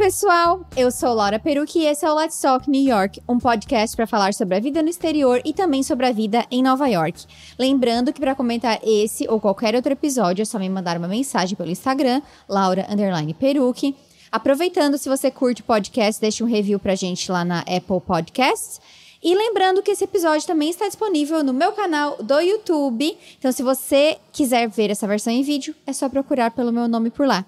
Pessoal! Eu sou Laura Peruque e esse é o Let's Talk New York, um podcast para falar sobre a vida no exterior e também sobre a vida em Nova York. Lembrando que para comentar esse ou qualquer outro episódio é só me mandar uma mensagem pelo Instagram, Laura Peruque. Aproveitando, se você curte o podcast, deixe um review pra gente lá na Apple Podcasts. E lembrando que esse episódio também está disponível no meu canal do YouTube. Então, se você quiser ver essa versão em vídeo, é só procurar pelo meu nome por lá.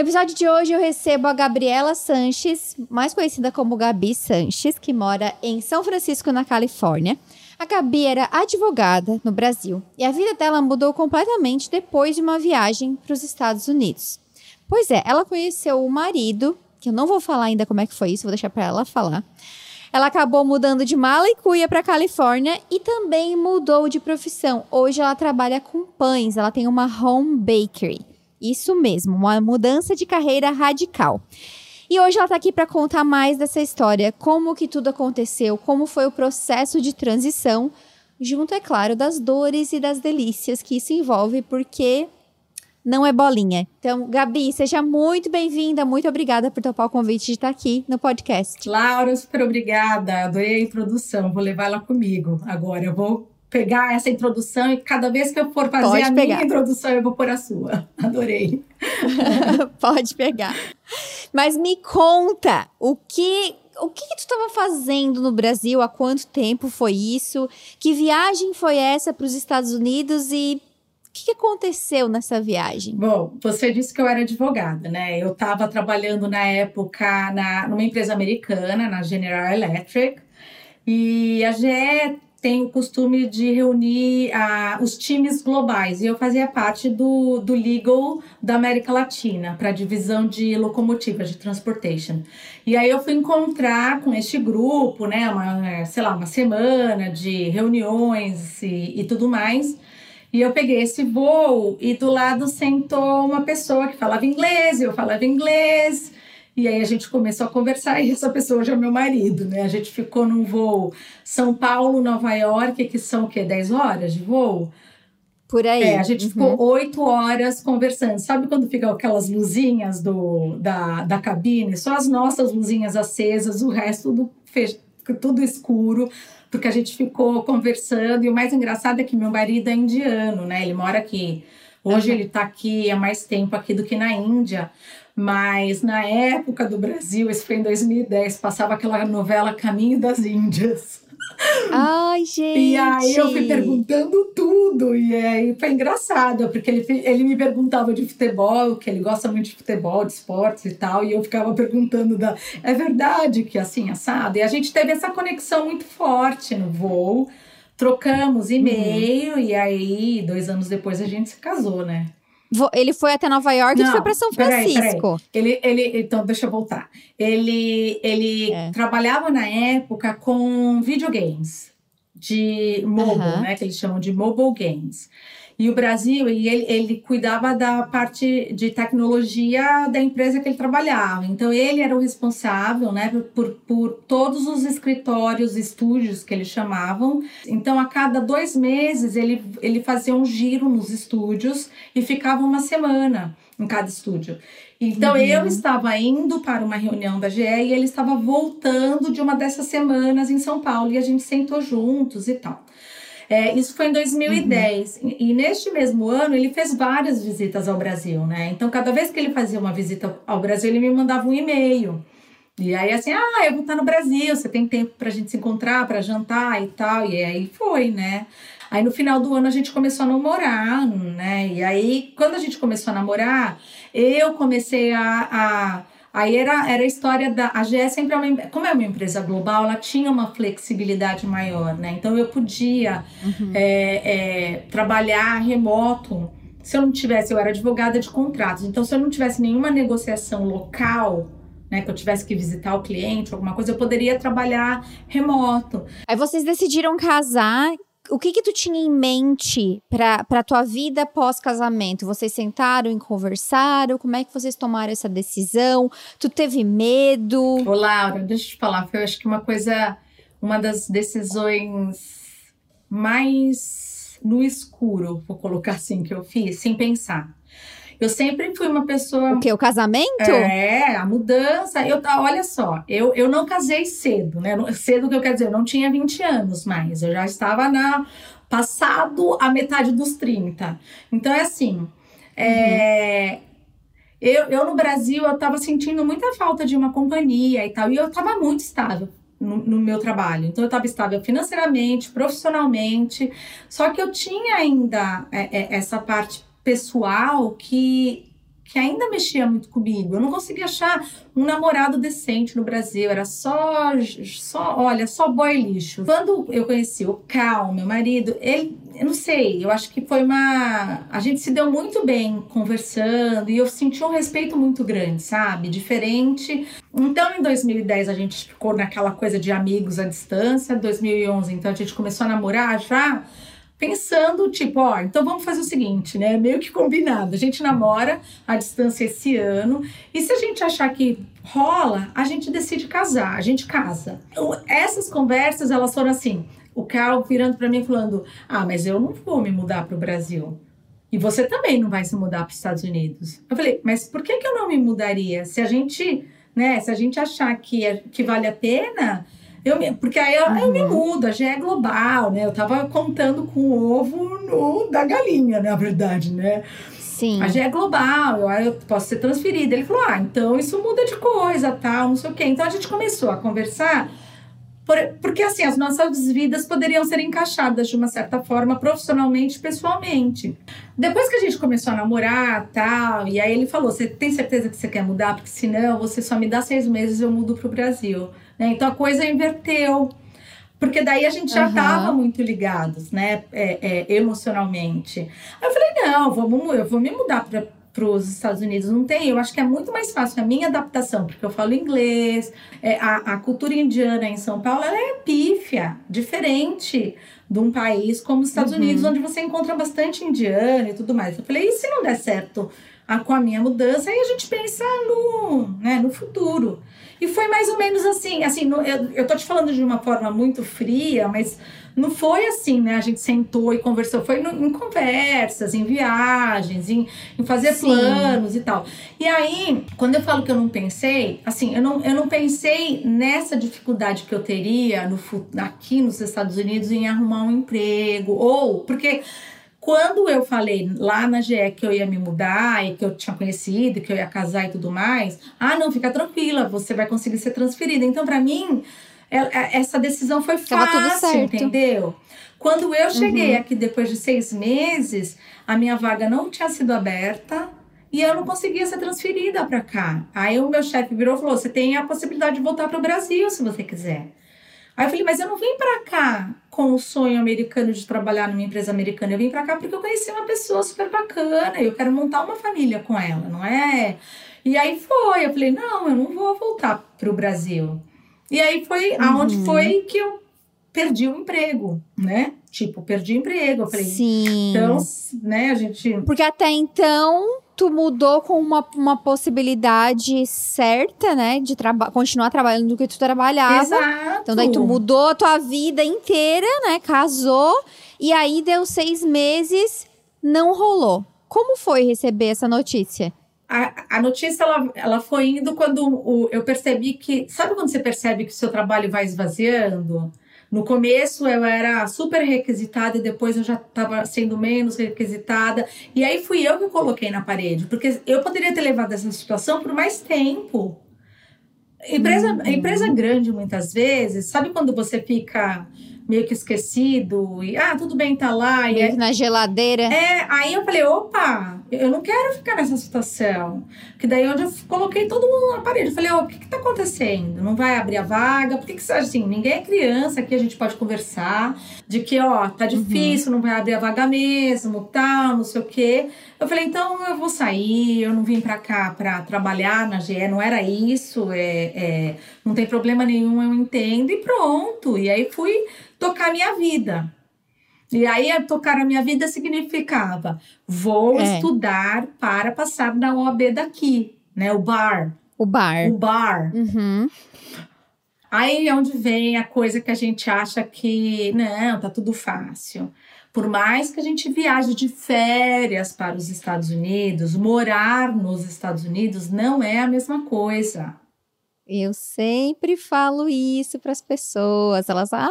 No episódio de hoje eu recebo a Gabriela Sanches, mais conhecida como Gabi Sanches, que mora em São Francisco, na Califórnia. A Gabi era advogada no Brasil e a vida dela mudou completamente depois de uma viagem para os Estados Unidos. Pois é, ela conheceu o marido, que eu não vou falar ainda como é que foi isso, vou deixar para ela falar. Ela acabou mudando de mala e cuia para Califórnia e também mudou de profissão. Hoje ela trabalha com pães, ela tem uma home bakery. Isso mesmo, uma mudança de carreira radical. E hoje ela está aqui para contar mais dessa história, como que tudo aconteceu, como foi o processo de transição, junto, é claro, das dores e das delícias que isso envolve, porque não é bolinha. Então, Gabi, seja muito bem-vinda, muito obrigada por topar o convite de estar aqui no podcast. Laura, super obrigada, adorei a introdução, vou levar ela comigo agora. Eu vou pegar essa introdução e cada vez que eu for fazer Pode a pegar. minha introdução, eu vou pôr a sua. Adorei. Pode pegar. Mas me conta, o que o que, que tu estava fazendo no Brasil? Há quanto tempo foi isso? Que viagem foi essa para os Estados Unidos e o que, que, aconteceu nessa viagem? Bom, você disse que eu era advogada, né? Eu estava trabalhando na época na, numa empresa americana, na General Electric, e a GE tem o costume de reunir uh, os times globais e eu fazia parte do, do legal da América Latina para a divisão de locomotivas de transportation. E aí eu fui encontrar com este grupo, né, uma, sei lá, uma semana de reuniões e, e tudo mais. E eu peguei esse voo e do lado sentou uma pessoa que falava inglês, eu falava inglês. E aí a gente começou a conversar e essa pessoa já é meu marido, né? A gente ficou num voo São Paulo, Nova York, que são o quê? 10 horas de voo? Por aí. É, a gente uhum. ficou oito horas conversando. Sabe quando ficam aquelas luzinhas do, da, da cabine? Só as nossas luzinhas acesas, o resto tudo, fech... tudo escuro, porque a gente ficou conversando. E o mais engraçado é que meu marido é indiano, né? Ele mora aqui. Hoje uhum. ele está aqui há mais tempo aqui do que na Índia. Mas na época do Brasil, isso foi em 2010, passava aquela novela Caminho das Índias. Ai, gente! E aí eu fui perguntando tudo, e aí foi engraçado, porque ele, ele me perguntava de futebol, que ele gosta muito de futebol, de esportes e tal, e eu ficava perguntando da. É verdade que assim, assado? E a gente teve essa conexão muito forte no voo, trocamos uhum. e-mail, uhum. e aí, dois anos depois, a gente se casou, né? Ele foi até Nova York Não, e foi para São Francisco. Peraí, peraí. Ele, ele, então, deixa eu voltar. Ele, ele é. trabalhava na época com videogames de mobile, né? Que eles chamam de mobile games. E o Brasil, e ele, ele cuidava da parte de tecnologia da empresa que ele trabalhava. Então, ele era o responsável né, por, por todos os escritórios, estúdios que eles chamavam. Então, a cada dois meses, ele, ele fazia um giro nos estúdios e ficava uma semana em cada estúdio. Então, uhum. eu estava indo para uma reunião da GE e ele estava voltando de uma dessas semanas em São Paulo e a gente sentou juntos e tal. É, isso foi em 2010. Uhum. E, e, neste mesmo ano, ele fez várias visitas ao Brasil, né? Então, cada vez que ele fazia uma visita ao Brasil, ele me mandava um e-mail. E aí, assim, ah, eu vou estar no Brasil, você tem tempo para a gente se encontrar, para jantar e tal. E aí foi, né? Aí no final do ano a gente começou a namorar, né? E aí, quando a gente começou a namorar, eu comecei a, a Aí era, era a história da. A GE sempre é uma. Como é uma empresa global, ela tinha uma flexibilidade maior, né? Então eu podia uhum. é, é, trabalhar remoto. Se eu não tivesse, eu era advogada de contratos. Então, se eu não tivesse nenhuma negociação local, né, que eu tivesse que visitar o cliente, alguma coisa, eu poderia trabalhar remoto. Aí vocês decidiram casar o que que tu tinha em mente para para tua vida pós-casamento? Vocês sentaram e conversaram? Como é que vocês tomaram essa decisão? Tu teve medo? Ô, Laura, deixa eu te falar, foi eu acho que uma coisa, uma das decisões mais no escuro, vou colocar assim, que eu fiz, sem pensar. Eu sempre fui uma pessoa. O quê? O casamento? É, a mudança. Eu, olha só, eu, eu não casei cedo, né? Cedo que eu quero dizer, eu não tinha 20 anos mais. Eu já estava na passado a metade dos 30. Então é assim. É, uhum. eu, eu no Brasil eu estava sentindo muita falta de uma companhia e tal. E eu estava muito estável no, no, meu trabalho. Então, eu estava estável financeiramente, profissionalmente. Só que eu tinha ainda é, é, essa parte pessoal que que ainda mexia muito comigo. Eu não conseguia achar um namorado decente no Brasil, era só, só olha, só boy lixo. Quando eu conheci o Cal, meu marido, ele, eu não sei, eu acho que foi uma. A gente se deu muito bem conversando e eu senti um respeito muito grande, sabe? Diferente. Então, em 2010, a gente ficou naquela coisa de amigos à distância, 2011, então a gente começou a namorar já pensando, tipo, ó, então vamos fazer o seguinte, né? Meio que combinado. A gente namora à distância esse ano. E se a gente achar que rola, a gente decide casar, a gente casa. Então, essas conversas, elas foram assim: o Carl virando para mim falando: ah, mas eu não vou me mudar para o Brasil. E você também não vai se mudar para os Estados Unidos. Eu falei, mas por que, que eu não me mudaria? Se a gente, né, se a gente achar que, é, que vale a pena, eu me, porque aí eu, uhum. eu me uhum. mudo, já é global, né? Eu tava contando com o ovo no, da galinha, na verdade, né? Sim. A já é global, eu, eu posso ser transferida. Ele falou: ah, então isso muda de coisa, tal, não sei o quê. Então a gente começou a conversar, por, porque assim, as nossas vidas poderiam ser encaixadas de uma certa forma, profissionalmente e pessoalmente. Depois que a gente começou a namorar, tal, e aí ele falou: você tem certeza que você quer mudar? Porque senão você só me dá seis meses e eu mudo pro Brasil. Né? Então a coisa inverteu. Porque daí a gente já estava uhum. muito ligados, né? É, é, emocionalmente. Aí eu falei, não, vamos, eu vou me mudar para os Estados Unidos. Não tem, eu acho que é muito mais fácil a minha adaptação, porque eu falo inglês, é, a, a cultura indiana em São Paulo é pífia, diferente de um país como os Estados uhum. Unidos, onde você encontra bastante indiano e tudo mais. Eu falei, e se não der certo a, com a minha mudança? Aí a gente pensa no, né, no futuro. E foi mais ou menos assim, assim, no, eu, eu tô te falando de uma forma muito fria, mas não foi assim, né? A gente sentou e conversou, foi no, em conversas, em viagens, em, em fazer Sim. planos e tal. E aí, quando eu falo que eu não pensei, assim, eu não, eu não pensei nessa dificuldade que eu teria no, aqui nos Estados Unidos em arrumar um emprego, ou porque quando eu falei lá na GE que eu ia me mudar e que eu tinha conhecido, que eu ia casar e tudo mais, ah, não, fica tranquila, você vai conseguir ser transferida. Então, para mim, é, é, essa decisão foi fácil, entendeu? Quando eu cheguei uhum. aqui depois de seis meses, a minha vaga não tinha sido aberta e eu não conseguia ser transferida para cá. Aí o meu chefe virou e falou: você tem a possibilidade de voltar para o Brasil se você quiser. Aí eu falei, mas eu não vim para cá com o sonho americano de trabalhar numa empresa americana. Eu vim para cá porque eu conheci uma pessoa super bacana. Eu quero montar uma família com ela, não é? E aí foi. Eu falei, não, eu não vou voltar para o Brasil. E aí foi uhum. aonde foi que eu perdi o emprego, né? Tipo, perdi emprego. Eu falei, Sim. então, né, a gente. Porque até então tu mudou com uma, uma possibilidade certa, né? De traba continuar trabalhando do que tu trabalhava. Exato. Então daí tu mudou a tua vida inteira, né? Casou. E aí deu seis meses, não rolou. Como foi receber essa notícia? A, a notícia ela, ela foi indo quando o, eu percebi que. Sabe quando você percebe que o seu trabalho vai esvaziando? No começo eu era super requisitada e depois eu já estava sendo menos requisitada. E aí fui eu que coloquei na parede, porque eu poderia ter levado essa situação por mais tempo. Empresa, uhum. empresa grande, muitas vezes, sabe quando você fica meio que esquecido e ah, tudo bem, tá lá. Meio e é, na geladeira. É, aí eu falei, opa, eu não quero ficar nessa situação. Que daí onde eu coloquei todo mundo na parede. Eu falei, ó, oh, o que que tá acontecendo? Não vai abrir a vaga? Por que que, assim, ninguém é criança aqui, a gente pode conversar de que, ó, tá uhum. difícil, uhum. não vai abrir a vaga mesmo, tal, não sei o quê. Eu falei, então eu vou sair, eu não vim pra cá pra trabalhar na GE, não era isso, é, é não tem problema nenhum, eu entendo, e pronto. E aí fui tocar minha vida. E aí, tocar a minha vida significava: vou é. estudar para passar na OAB daqui, né? O bar. O bar. O bar. Uhum. Aí é onde vem a coisa que a gente acha que, não, tá tudo fácil. Por mais que a gente viaje de férias para os Estados Unidos, morar nos Estados Unidos não é a mesma coisa. Eu sempre falo isso para as pessoas. Elas, ah,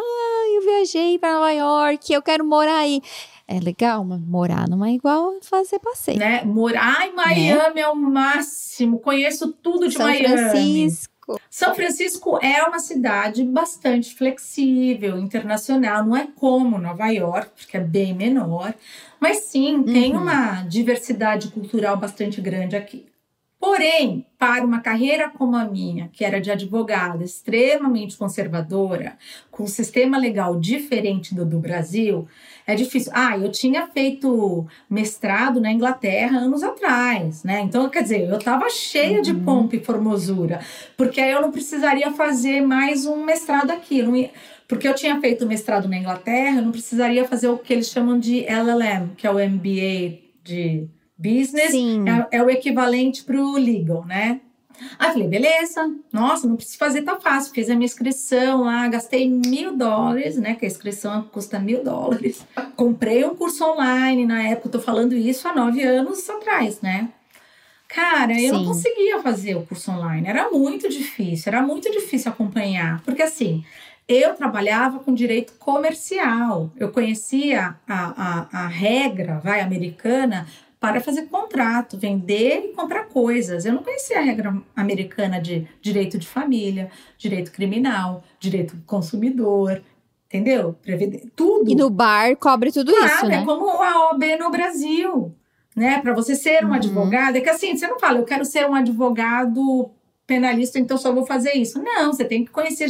eu viajei para Nova York, eu quero morar aí. É legal, mas morar não é igual fazer passeio. Né? Morar em Miami né? é o máximo. Conheço tudo de São Miami. Francisco. São Francisco é uma cidade bastante flexível, internacional. Não é como Nova York, porque é bem menor. Mas sim, uhum. tem uma diversidade cultural bastante grande aqui. Porém, para uma carreira como a minha, que era de advogada, extremamente conservadora, com um sistema legal diferente do do Brasil, é difícil. Ah, eu tinha feito mestrado na Inglaterra anos atrás, né? Então, quer dizer, eu estava cheia uhum. de pompa e formosura, porque aí eu não precisaria fazer mais um mestrado aqui. Ia, porque eu tinha feito mestrado na Inglaterra, eu não precisaria fazer o que eles chamam de LLM, que é o MBA de Business é, é, o equivalente para o legal, né? Aí falei, beleza, nossa, não preciso fazer, tá fácil. Fiz a minha inscrição lá, gastei mil dólares, né? Que a inscrição custa mil dólares. Comprei um curso online na época, tô falando isso há nove anos atrás, né? Cara, eu Sim. não conseguia fazer o curso online, era muito difícil, era muito difícil acompanhar, porque assim, eu trabalhava com direito comercial, eu conhecia a, a, a regra, vai, americana, para fazer contrato, vender e comprar coisas. Eu não conhecia a regra americana de direito de família, direito criminal, direito do consumidor, entendeu? Tudo. E no bar cobre tudo claro, isso, é né? é como a OAB no Brasil, né? Para você ser um uhum. advogado, é que assim, você não fala, eu quero ser um advogado penalista, então só vou fazer isso. Não, você tem que conhecer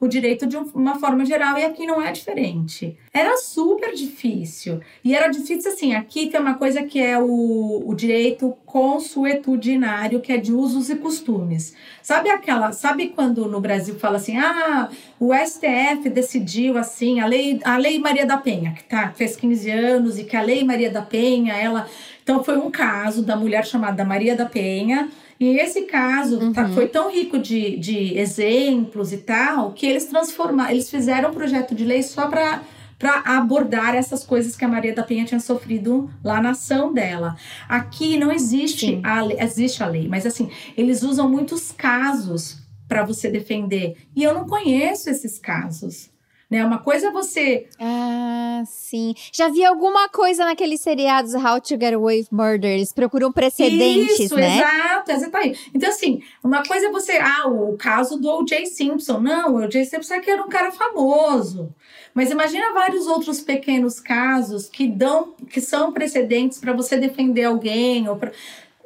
o direito de uma forma geral e aqui não é diferente. Era super difícil. E era difícil assim, aqui tem uma coisa que é o, o direito consuetudinário, que é de usos e costumes. Sabe aquela, sabe quando no Brasil fala assim: "Ah, o STF decidiu assim, a lei, a lei Maria da Penha, que tá fez 15 anos e que a lei Maria da Penha, ela então foi um caso da mulher chamada Maria da Penha, e esse caso tá, uhum. tá, foi tão rico de, de exemplos e tal, que eles transformaram, eles fizeram um projeto de lei só para para abordar essas coisas que a Maria da Penha tinha sofrido lá na ação dela. Aqui não existe a lei, existe a lei, mas assim, eles usam muitos casos para você defender. E eu não conheço esses casos. Né? Uma coisa é você. Ah, sim. Já vi alguma coisa naqueles seriados How to Get Away with Murder. Eles procuram precedentes, Isso, né? Exato, exatamente. Então, assim, uma coisa é você. Ah, o caso do O.J. Simpson. Não, o O.J. Simpson é que era um cara famoso. Mas imagina vários outros pequenos casos que dão, que são precedentes para você defender alguém ou pra...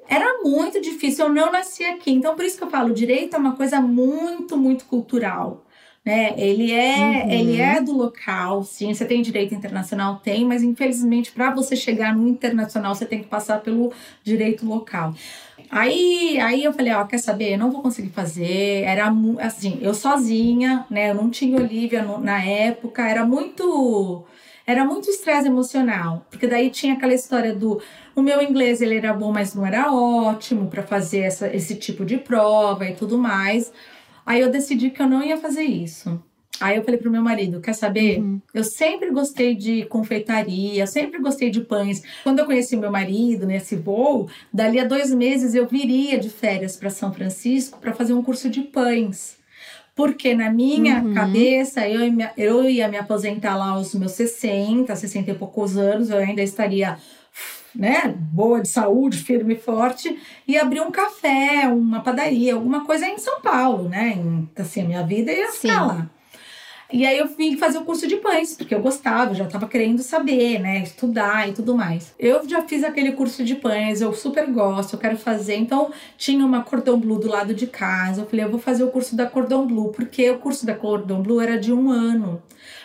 Era muito difícil, eu não nasci aqui. Então, por isso que eu falo, direito é uma coisa muito, muito cultural né? Ele é, uhum. ele é do local, sim. Você tem direito internacional, tem, mas infelizmente para você chegar no internacional você tem que passar pelo direito local. Aí, aí eu falei, ó, quer saber? Eu não vou conseguir fazer. Era assim, eu sozinha, né? Eu não tinha Olivia no, na época. Era muito, era muito estresse emocional, porque daí tinha aquela história do o meu inglês ele era bom, mas não era ótimo para fazer essa, esse tipo de prova e tudo mais. Aí eu decidi que eu não ia fazer isso. Aí eu falei pro meu marido, quer saber? Uhum. Eu sempre gostei de confeitaria, sempre gostei de pães. Quando eu conheci meu marido nesse voo, dali a dois meses eu viria de férias para São Francisco para fazer um curso de pães. Porque na minha uhum. cabeça eu, eu ia me aposentar lá aos meus 60, 60 e poucos anos, eu ainda estaria né, boa de saúde, firme e forte, e abrir um café, uma padaria, alguma coisa em São Paulo, né? Em, assim, a minha vida ia Sim. ficar lá. E aí eu vim fazer o curso de pães, porque eu gostava, já estava querendo saber, né, estudar e tudo mais. Eu já fiz aquele curso de pães, eu super gosto, eu quero fazer. Então, tinha uma Cordon Bleu do lado de casa. Eu falei, eu vou fazer o curso da Cordon Bleu, porque o curso da Cordon Bleu era de um ano.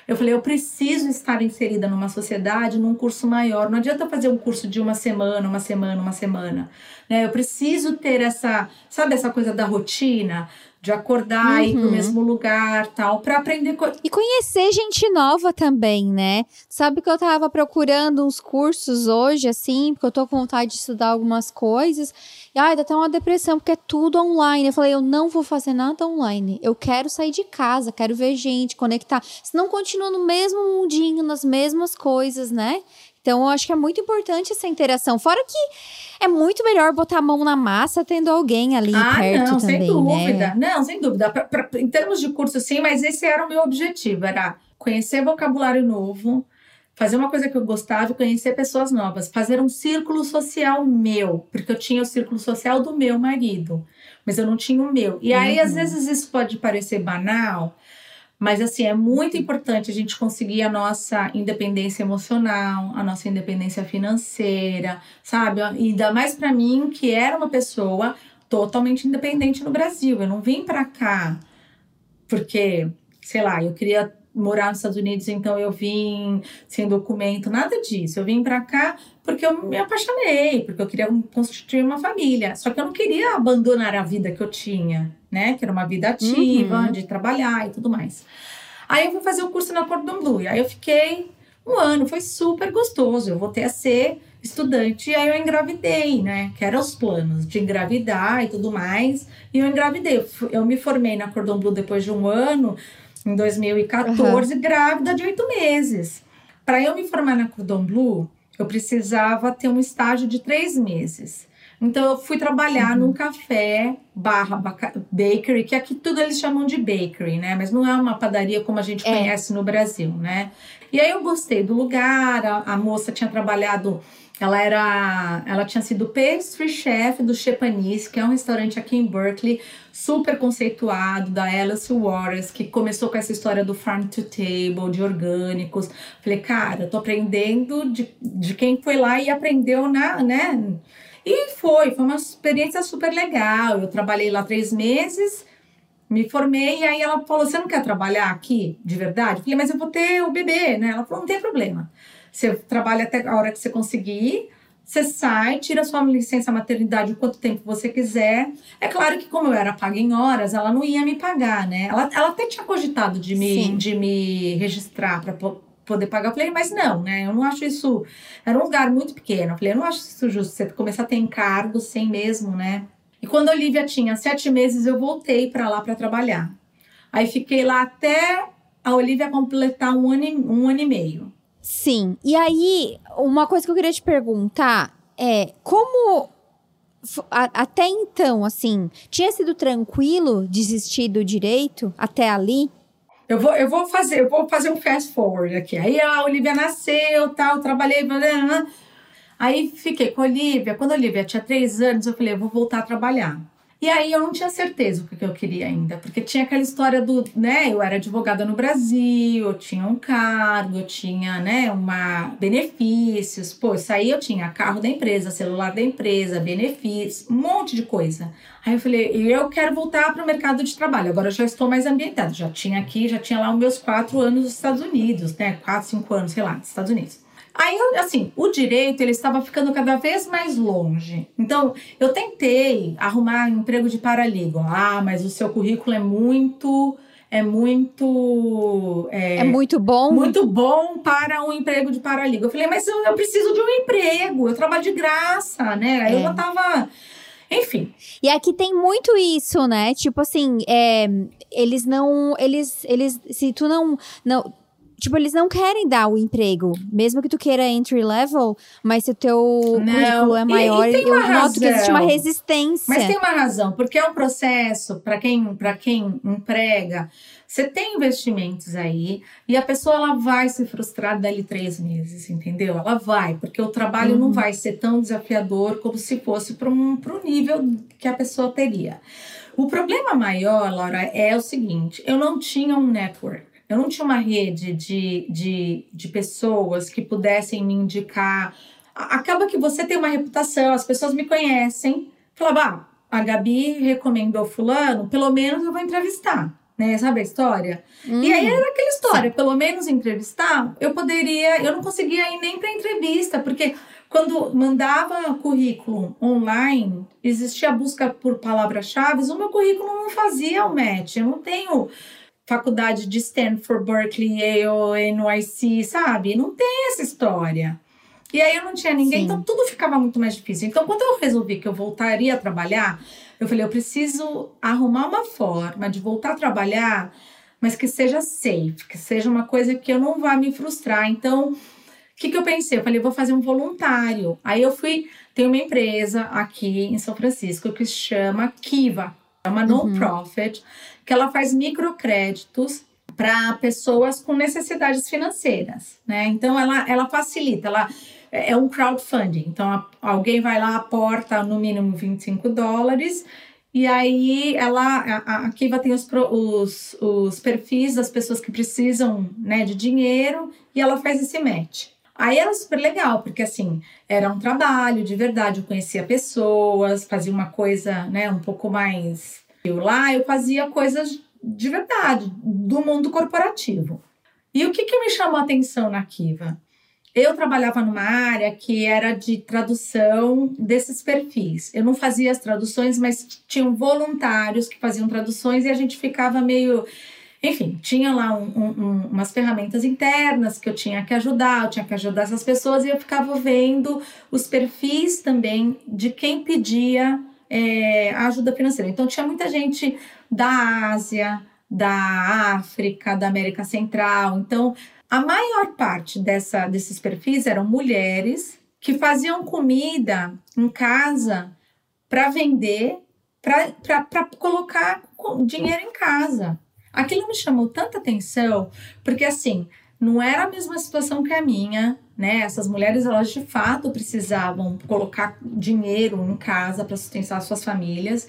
Eu falei, eu preciso estar inserida numa sociedade, num curso maior. Não adianta fazer um curso de uma semana, uma semana, uma semana. Né? Eu preciso ter essa, sabe, essa coisa da rotina, de acordar, uhum. ir pro mesmo lugar, tal, para aprender E conhecer gente nova também, né? Sabe que eu tava procurando uns cursos hoje, assim, porque eu tô com vontade de estudar algumas coisas. E ai, dá até uma depressão, porque é tudo online. Eu falei, eu não vou fazer nada online. Eu quero sair de casa, quero ver gente, conectar. Senão continua continua no mesmo mundinho, nas mesmas coisas, né? Então, eu acho que é muito importante essa interação. Fora que é muito melhor botar a mão na massa tendo alguém ali ah, perto não, também, sem dúvida. Né? Não, sem dúvida. Pra, pra, em termos de curso, sim, mas esse era o meu objetivo. Era conhecer vocabulário novo, fazer uma coisa que eu gostava e conhecer pessoas novas. Fazer um círculo social meu. Porque eu tinha o círculo social do meu marido. Mas eu não tinha o meu. E aí, uhum. às vezes, isso pode parecer banal mas assim, é muito importante a gente conseguir a nossa independência emocional, a nossa independência financeira, sabe? E ainda mais para mim, que era uma pessoa totalmente independente no Brasil. Eu não vim para cá porque, sei lá, eu queria morar nos Estados Unidos, então eu vim sem documento, nada disso. Eu vim para cá porque eu me apaixonei, porque eu queria constituir uma família. Só que eu não queria abandonar a vida que eu tinha, né? Que era uma vida ativa, uhum. de trabalhar e tudo mais. Aí eu fui fazer o curso na Cordon Bleu. Aí eu fiquei um ano, foi super gostoso. Eu voltei a ser estudante e aí eu engravidei, né? Que eram os planos de engravidar e tudo mais. E eu engravidei. Eu me formei na Cordon Bleu depois de um ano, em 2014, uhum. grávida de oito meses. Para eu me formar na Cordon Bleu, eu precisava ter um estágio de três meses. Então eu fui trabalhar uhum. num café barra bakery, que aqui tudo eles chamam de bakery, né? Mas não é uma padaria como a gente é. conhece no Brasil, né? E aí eu gostei do lugar, a, a moça tinha trabalhado ela era, ela tinha sido pastry chef do Chepanis, que é um restaurante aqui em Berkeley, super conceituado, da Alice Waters, que começou com essa história do farm to table, de orgânicos. Falei, cara, tô aprendendo de, de quem foi lá e aprendeu na, né? E foi, foi uma experiência super legal. Eu trabalhei lá três meses, me formei, e aí ela falou: Você não quer trabalhar aqui de verdade? Eu falei, mas eu vou ter o bebê, né? Ela falou: Não tem problema. Você trabalha até a hora que você conseguir, você sai, tira sua licença maternidade o quanto tempo você quiser. É claro que, como eu era paga em horas, ela não ia me pagar, né? Ela, ela até tinha cogitado de me, de me registrar para poder pagar. Eu falei, mas não, né? Eu não acho isso. Era um lugar muito pequeno. Eu falei, eu não acho isso justo. Você começar a ter encargos sem mesmo, né? E quando a Olivia tinha sete meses, eu voltei para lá para trabalhar. Aí fiquei lá até a Olivia completar um ano, um ano e meio. Sim. E aí, uma coisa que eu queria te perguntar é como até então, assim, tinha sido tranquilo desistir do direito até ali? Eu vou, eu vou fazer, eu vou fazer um fast forward aqui. Aí a Olivia nasceu, tal, trabalhei, blá, blá, blá. aí fiquei com a Olivia. Quando a Olivia tinha três anos, eu falei, eu vou voltar a trabalhar. E aí eu não tinha certeza o que eu queria ainda, porque tinha aquela história do, né, eu era advogada no Brasil, eu tinha um cargo, eu tinha, né, uma benefícios, pô, isso aí eu tinha carro da empresa, celular da empresa, benefícios, um monte de coisa. Aí eu falei, eu quero voltar para o mercado de trabalho, agora eu já estou mais ambientada, já tinha aqui, já tinha lá os meus quatro anos nos Estados Unidos, né, quatro, cinco anos, sei lá, nos Estados Unidos. Aí, assim, o direito ele estava ficando cada vez mais longe. Então, eu tentei arrumar emprego de paralegal. Ah, mas o seu currículo é muito é muito. É, é, muito bom. Muito bom para um emprego de paralegal. Eu falei, mas eu, eu preciso de um emprego, eu trabalho de graça, né? Aí é. eu tava. Enfim. E aqui tem muito isso, né? Tipo assim, é, eles não. Eles. Eles. Se tu não. não Tipo, eles não querem dar o emprego. Mesmo que tu queira entry level, mas se o teu não. currículo é maior, e, e eu razão. noto que existe uma resistência. Mas tem uma razão, porque é um processo, para quem, quem emprega, você tem investimentos aí e a pessoa ela vai se frustrar dali três meses, entendeu? Ela vai, porque o trabalho uhum. não vai ser tão desafiador como se fosse para um, um nível que a pessoa teria. O problema maior, Laura, é o seguinte: eu não tinha um network. Eu não tinha uma rede de, de, de pessoas que pudessem me indicar. Acaba que você tem uma reputação, as pessoas me conhecem. Falava, ah, a Gabi recomendou fulano, pelo menos eu vou entrevistar. Né, sabe a história? Hum, e aí hum, era aquela história, pelo menos entrevistar, eu poderia, eu não conseguia ir nem para entrevista, porque quando mandava currículo online, existia a busca por palavras-chave, o meu currículo não fazia o match. Eu não tenho faculdade de Stanford, Berkeley, Yale, NYC, sabe? Não tem essa história. E aí eu não tinha ninguém, Sim. então tudo ficava muito mais difícil. Então, quando eu resolvi que eu voltaria a trabalhar, eu falei, eu preciso arrumar uma forma de voltar a trabalhar mas que seja safe, que seja uma coisa que eu não vá me frustrar. Então, o que, que eu pensei? Eu falei, vou fazer um voluntário. Aí eu fui, tem uma empresa aqui em São Francisco que se chama Kiva, é uma uhum. non-profit, que ela faz microcréditos para pessoas com necessidades financeiras, né? Então ela, ela facilita, ela é um crowdfunding. Então alguém vai lá, aporta no mínimo 25 dólares e aí ela a, a Kiva tem os, os, os perfis das pessoas que precisam né, de dinheiro e ela faz esse match. Aí era super legal, porque assim, era um trabalho de verdade, eu conhecia pessoas, fazia uma coisa, né, um pouco mais. Eu lá eu fazia coisas de verdade, do mundo corporativo. E o que, que me chamou a atenção na Kiva? Eu trabalhava numa área que era de tradução desses perfis. Eu não fazia as traduções, mas tinham voluntários que faziam traduções e a gente ficava meio. Enfim, tinha lá um, um, umas ferramentas internas que eu tinha que ajudar, eu tinha que ajudar essas pessoas e eu ficava vendo os perfis também de quem pedia é, ajuda financeira. Então, tinha muita gente da Ásia, da África, da América Central. Então, a maior parte dessa, desses perfis eram mulheres que faziam comida em casa para vender, para colocar dinheiro em casa. Aquilo me chamou tanta atenção, porque assim, não era a mesma situação que a minha, né? Essas mulheres, elas de fato precisavam colocar dinheiro em casa para sustentar suas famílias,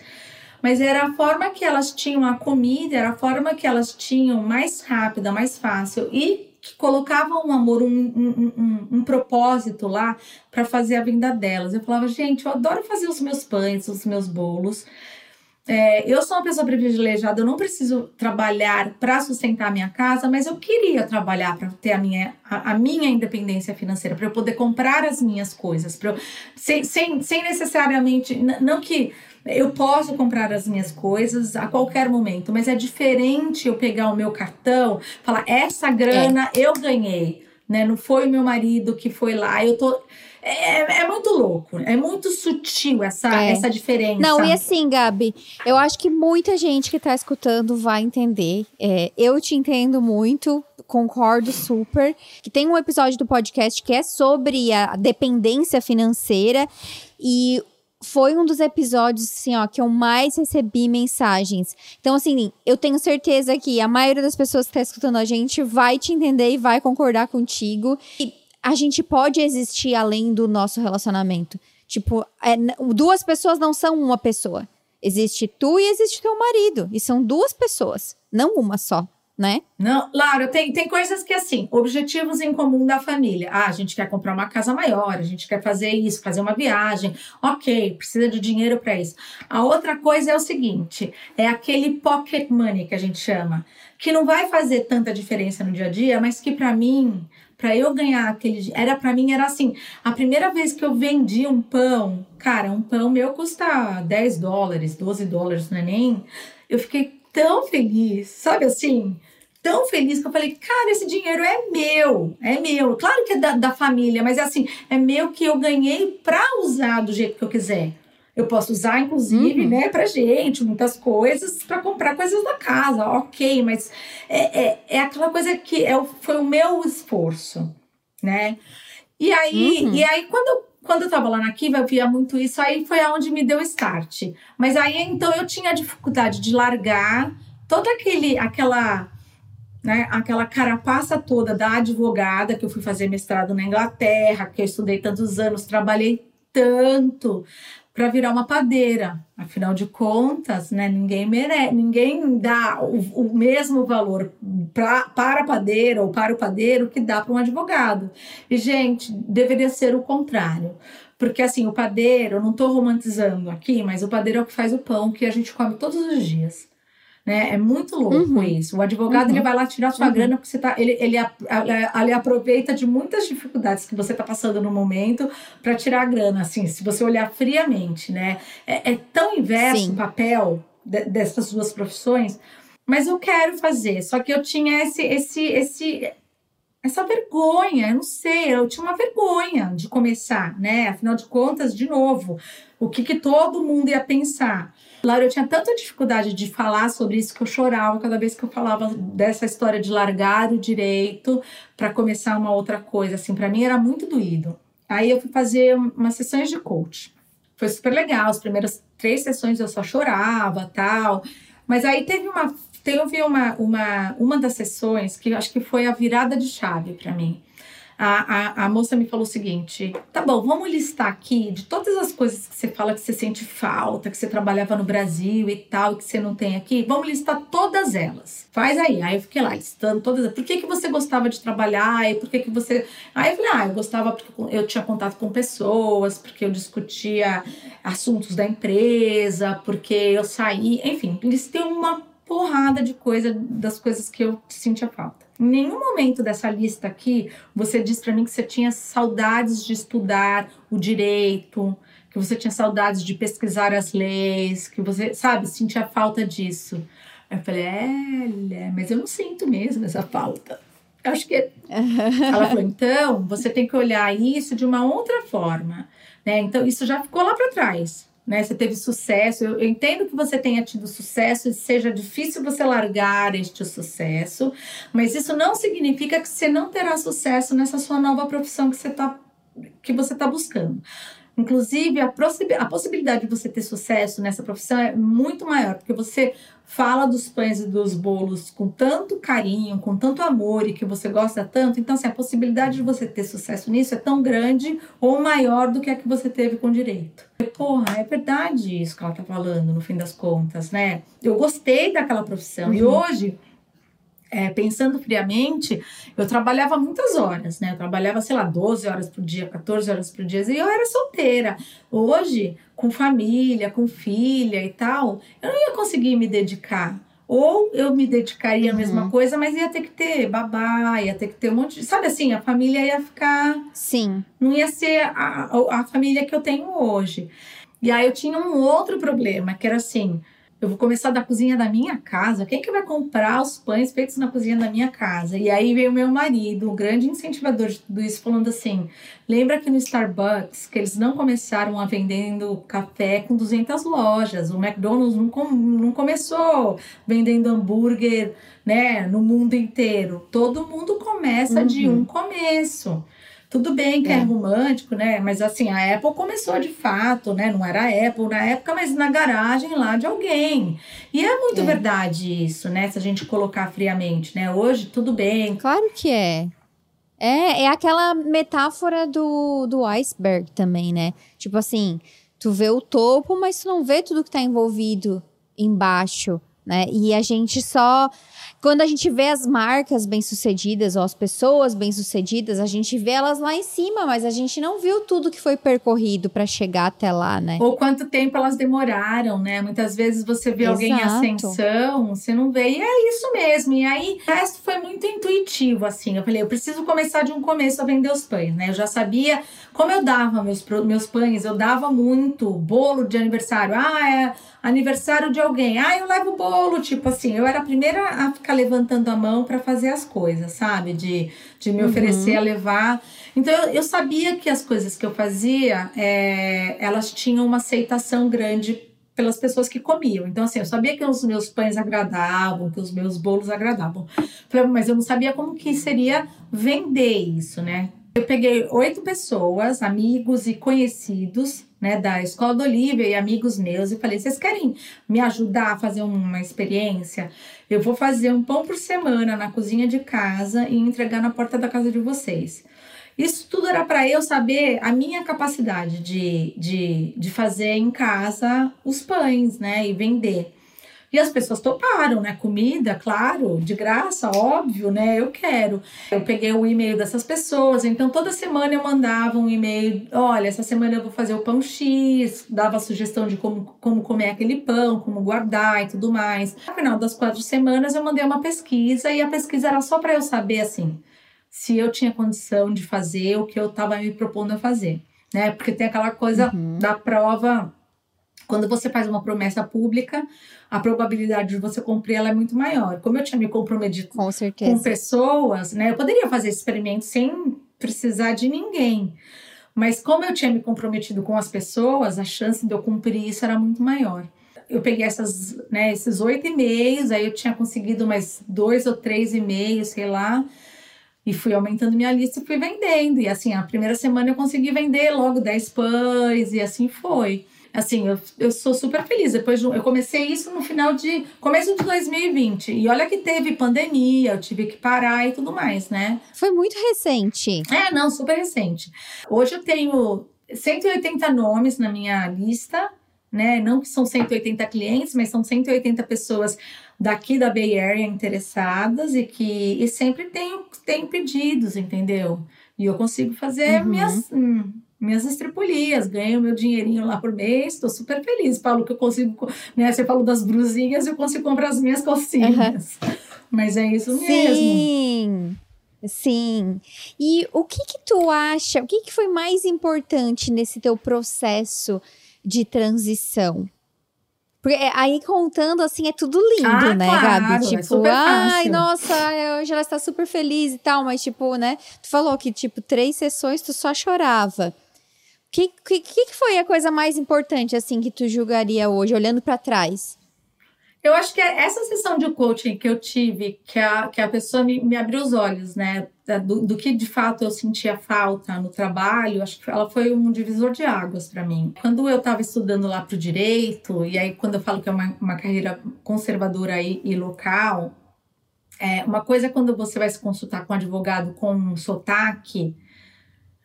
mas era a forma que elas tinham a comida, era a forma que elas tinham mais rápida, mais fácil e que colocavam um amor, um, um, um, um propósito lá para fazer a venda delas. Eu falava, gente, eu adoro fazer os meus pães, os meus bolos. É, eu sou uma pessoa privilegiada, eu não preciso trabalhar para sustentar a minha casa, mas eu queria trabalhar para ter a minha, a, a, minha independência financeira, para eu poder comprar as minhas coisas, eu, sem, sem, sem necessariamente. Não que eu posso comprar as minhas coisas a qualquer momento, mas é diferente eu pegar o meu cartão, falar essa grana é. eu ganhei, né? Não foi o meu marido que foi lá, eu tô é, é, muito louco, é muito sutil essa, é. essa diferença. Não, e assim, Gabi, eu acho que muita gente que tá escutando vai entender. É, eu te entendo muito, concordo super. Que tem um episódio do podcast que é sobre a dependência financeira. E foi um dos episódios, assim, ó, que eu mais recebi mensagens. Então, assim, eu tenho certeza que a maioria das pessoas que está escutando a gente vai te entender e vai concordar contigo. E a gente pode existir além do nosso relacionamento. Tipo, é, duas pessoas não são uma pessoa. Existe tu e existe teu marido. E são duas pessoas, não uma só né? Não, Laura, tem, tem coisas que assim, objetivos em comum da família. Ah, a gente quer comprar uma casa maior, a gente quer fazer isso, fazer uma viagem. Ok, precisa de dinheiro para isso. A outra coisa é o seguinte: é aquele pocket money que a gente chama, que não vai fazer tanta diferença no dia a dia, mas que para mim, para eu ganhar aquele, era para mim era assim, a primeira vez que eu vendi um pão, cara, um pão meu custa 10 dólares, 12 dólares, não é nem. Eu fiquei tão feliz, sabe assim? tão feliz que eu falei, cara, esse dinheiro é meu, é meu. Claro que é da, da família, mas é assim, é meu que eu ganhei para usar do jeito que eu quiser. Eu posso usar, inclusive, uhum. né, pra gente, muitas coisas, para comprar coisas da casa, ok, mas é, é, é aquela coisa que é, foi o meu esforço, né? E aí, uhum. e aí quando eu quando eu tava lá na Kiva, eu via muito isso, aí foi aonde me deu start. Mas aí então eu tinha dificuldade de largar toda aquele aquela né, aquela carapaça toda da advogada, que eu fui fazer mestrado na Inglaterra, que eu estudei tantos anos, trabalhei tanto para virar uma padeira. Afinal de contas, né, ninguém merece, ninguém dá o, o mesmo valor pra, para a padeira ou para o padeiro que dá para um advogado. E, gente, deveria ser o contrário. Porque, assim, o padeiro, eu não estou romantizando aqui, mas o padeiro é o que faz o pão que a gente come todos os dias. Né? É muito louco uhum. isso. O advogado uhum. ele vai lá tirar sua uhum. grana porque você tá, ele, ele, ele aproveita de muitas dificuldades que você está passando no momento para tirar a grana. Assim, se você olhar friamente, né? É, é tão inverso Sim. o papel de, dessas duas profissões. Mas eu quero fazer. Só que eu tinha esse, esse, esse essa vergonha, eu não sei, eu tinha uma vergonha de começar, né? Afinal de contas, de novo, o que, que todo mundo ia pensar? Laura, eu tinha tanta dificuldade de falar sobre isso que eu chorava cada vez que eu falava dessa história de largar o direito para começar uma outra coisa. Assim, para mim era muito doído. Aí eu fui fazer umas sessões de coach. Foi super legal. As primeiras três sessões eu só chorava, tal. Mas aí teve uma teve uma, uma, uma das sessões que acho que foi a virada de chave para mim. A, a, a, moça me falou o seguinte: tá bom, vamos listar aqui de todas as coisas que você fala que você sente falta, que você trabalhava no Brasil e tal, que você não tem aqui, vamos listar todas elas. Faz aí. Aí eu fiquei lá listando todas. Por que, que você gostava de trabalhar? E por que, que você. Aí eu falei: ah, eu gostava porque eu tinha contato com pessoas, porque eu discutia assuntos da empresa, porque eu saí. Enfim, listei uma porrada de coisa das coisas que eu sentia falta. Em nenhum momento dessa lista aqui você diz para mim que você tinha saudades de estudar o direito, que você tinha saudades de pesquisar as leis, que você, sabe, sentia falta disso. Eu falei, é, mas eu não sinto mesmo essa falta. Eu acho que. Ela falou, então, você tem que olhar isso de uma outra forma. Né? Então, isso já ficou lá para trás né? Você teve sucesso. Eu, eu, entendo que você tenha tido sucesso e seja difícil você largar este sucesso, mas isso não significa que você não terá sucesso nessa sua nova profissão que você está que você está buscando. Inclusive, a, a possibilidade de você ter sucesso nessa profissão é muito maior, porque você fala dos pães e dos bolos com tanto carinho, com tanto amor e que você gosta tanto. Então, assim, a possibilidade de você ter sucesso nisso é tão grande ou maior do que a que você teve com direito. Porra, é verdade isso que ela tá falando, no fim das contas, né? Eu gostei daquela profissão uhum. e hoje é, pensando friamente, eu trabalhava muitas horas, né? Eu trabalhava, sei lá, 12 horas por dia, 14 horas por dia, e eu era solteira. Hoje, com família, com filha e tal, eu não ia conseguir me dedicar. Ou eu me dedicaria à mesma uhum. coisa, mas ia ter que ter babá, ia ter que ter um monte de. Sabe assim, a família ia ficar. Sim. Não ia ser a, a, a família que eu tenho hoje. E aí eu tinha um outro problema, que era assim eu vou começar da cozinha da minha casa. Quem que vai comprar os pães feitos na cozinha da minha casa? E aí veio meu marido, o grande incentivador de tudo isso, falando assim: lembra que no Starbucks que eles não começaram a vendendo café com 200 lojas. O McDonald's não, com, não começou vendendo hambúrguer, né, no mundo inteiro. Todo mundo começa uhum. de um começo. Tudo bem que é. é. romântico, né? Mas assim, a Apple começou de fato, né? Não era a Apple na época, mas na garagem lá de alguém. E é muito é. verdade isso, né? Se a gente colocar friamente, né? Hoje, tudo bem. Claro que é. É, é aquela metáfora do, do iceberg também, né? Tipo assim, tu vê o topo, mas tu não vê tudo que tá envolvido embaixo, né? E a gente só quando a gente vê as marcas bem-sucedidas ou as pessoas bem-sucedidas, a gente vê elas lá em cima, mas a gente não viu tudo que foi percorrido para chegar até lá, né? Ou quanto tempo elas demoraram, né? Muitas vezes você vê Exato. alguém em ascensão, você não vê, e é isso mesmo. E aí, o resto foi muito intuitivo, assim. Eu falei, eu preciso começar de um começo a vender os pães, né? Eu já sabia como eu dava meus, meus pães, eu dava muito bolo de aniversário. Ah, é aniversário de alguém. Ah, eu levo bolo, tipo assim, eu era a primeira a ficar levantando a mão para fazer as coisas, sabe? De, de me oferecer uhum. a levar. Então eu, eu, sabia que as coisas que eu fazia, é, elas tinham uma aceitação grande pelas pessoas que comiam. Então, assim, eu sabia que os meus pães agradavam, que os meus bolos agradavam. Mas eu não sabia como que seria vender isso, né? Eu peguei oito pessoas, amigos e conhecidos, né, da Escola do Olivia e amigos meus, e falei: vocês querem me ajudar a fazer uma experiência? Eu vou fazer um pão por semana na cozinha de casa e entregar na porta da casa de vocês. Isso tudo era para eu saber a minha capacidade de, de, de fazer em casa os pães, né, e vender. E as pessoas toparam, né? Comida, claro, de graça, óbvio, né? Eu quero. Eu peguei o e-mail dessas pessoas, então toda semana eu mandava um e-mail: olha, essa semana eu vou fazer o pão X, dava sugestão de como, como comer aquele pão, como guardar e tudo mais. No final das quatro semanas eu mandei uma pesquisa e a pesquisa era só para eu saber assim se eu tinha condição de fazer o que eu estava me propondo a fazer, né? Porque tem aquela coisa uhum. da prova Quando você faz uma promessa pública, a probabilidade de você cumprir ela é muito maior. Como eu tinha me comprometido com, com pessoas, né? Eu poderia fazer esse experimento sem precisar de ninguém. Mas como eu tinha me comprometido com as pessoas, a chance de eu cumprir isso era muito maior. Eu peguei essas, né, esses oito e-mails, aí eu tinha conseguido mais dois ou três e-mails, sei lá, e fui aumentando minha lista e fui vendendo. E assim, a primeira semana eu consegui vender logo 10 pães, e assim foi. Assim, eu, eu sou super feliz. Depois de, eu comecei isso no final de. começo de 2020. E olha que teve pandemia, eu tive que parar e tudo mais, né? Foi muito recente. É, não, super recente. Hoje eu tenho 180 nomes na minha lista, né? Não que são 180 clientes, mas são 180 pessoas daqui da Bay Area interessadas e que e sempre tenho, tenho pedidos, entendeu? E eu consigo fazer uhum. minhas. Hum, minhas estripulias, ganho meu dinheirinho lá por mês, estou super feliz. Paulo, que eu consigo, né? Você falou das brusinhas, eu consigo comprar as minhas calcinhas. Uhum. Mas é isso mesmo. Sim. Sim. E o que que tu acha? O que que foi mais importante nesse teu processo de transição? Porque é, aí contando assim é tudo lindo, ah, né, claro, Gabi? É tipo, é ai, nossa, hoje ela está super feliz e tal, mas tipo, né? Tu falou que tipo três sessões tu só chorava. O que, que, que foi a coisa mais importante, assim, que tu julgaria hoje, olhando para trás? Eu acho que é essa sessão de coaching que eu tive, que a, que a pessoa me, me abriu os olhos, né? Do, do, que de fato eu sentia falta no trabalho, acho que ela foi um divisor de águas para mim. Quando eu estava estudando lá para o direito, e aí quando eu falo que é uma, uma carreira conservadora e, e local, é, uma coisa é quando você vai se consultar com um advogado com um sotaque,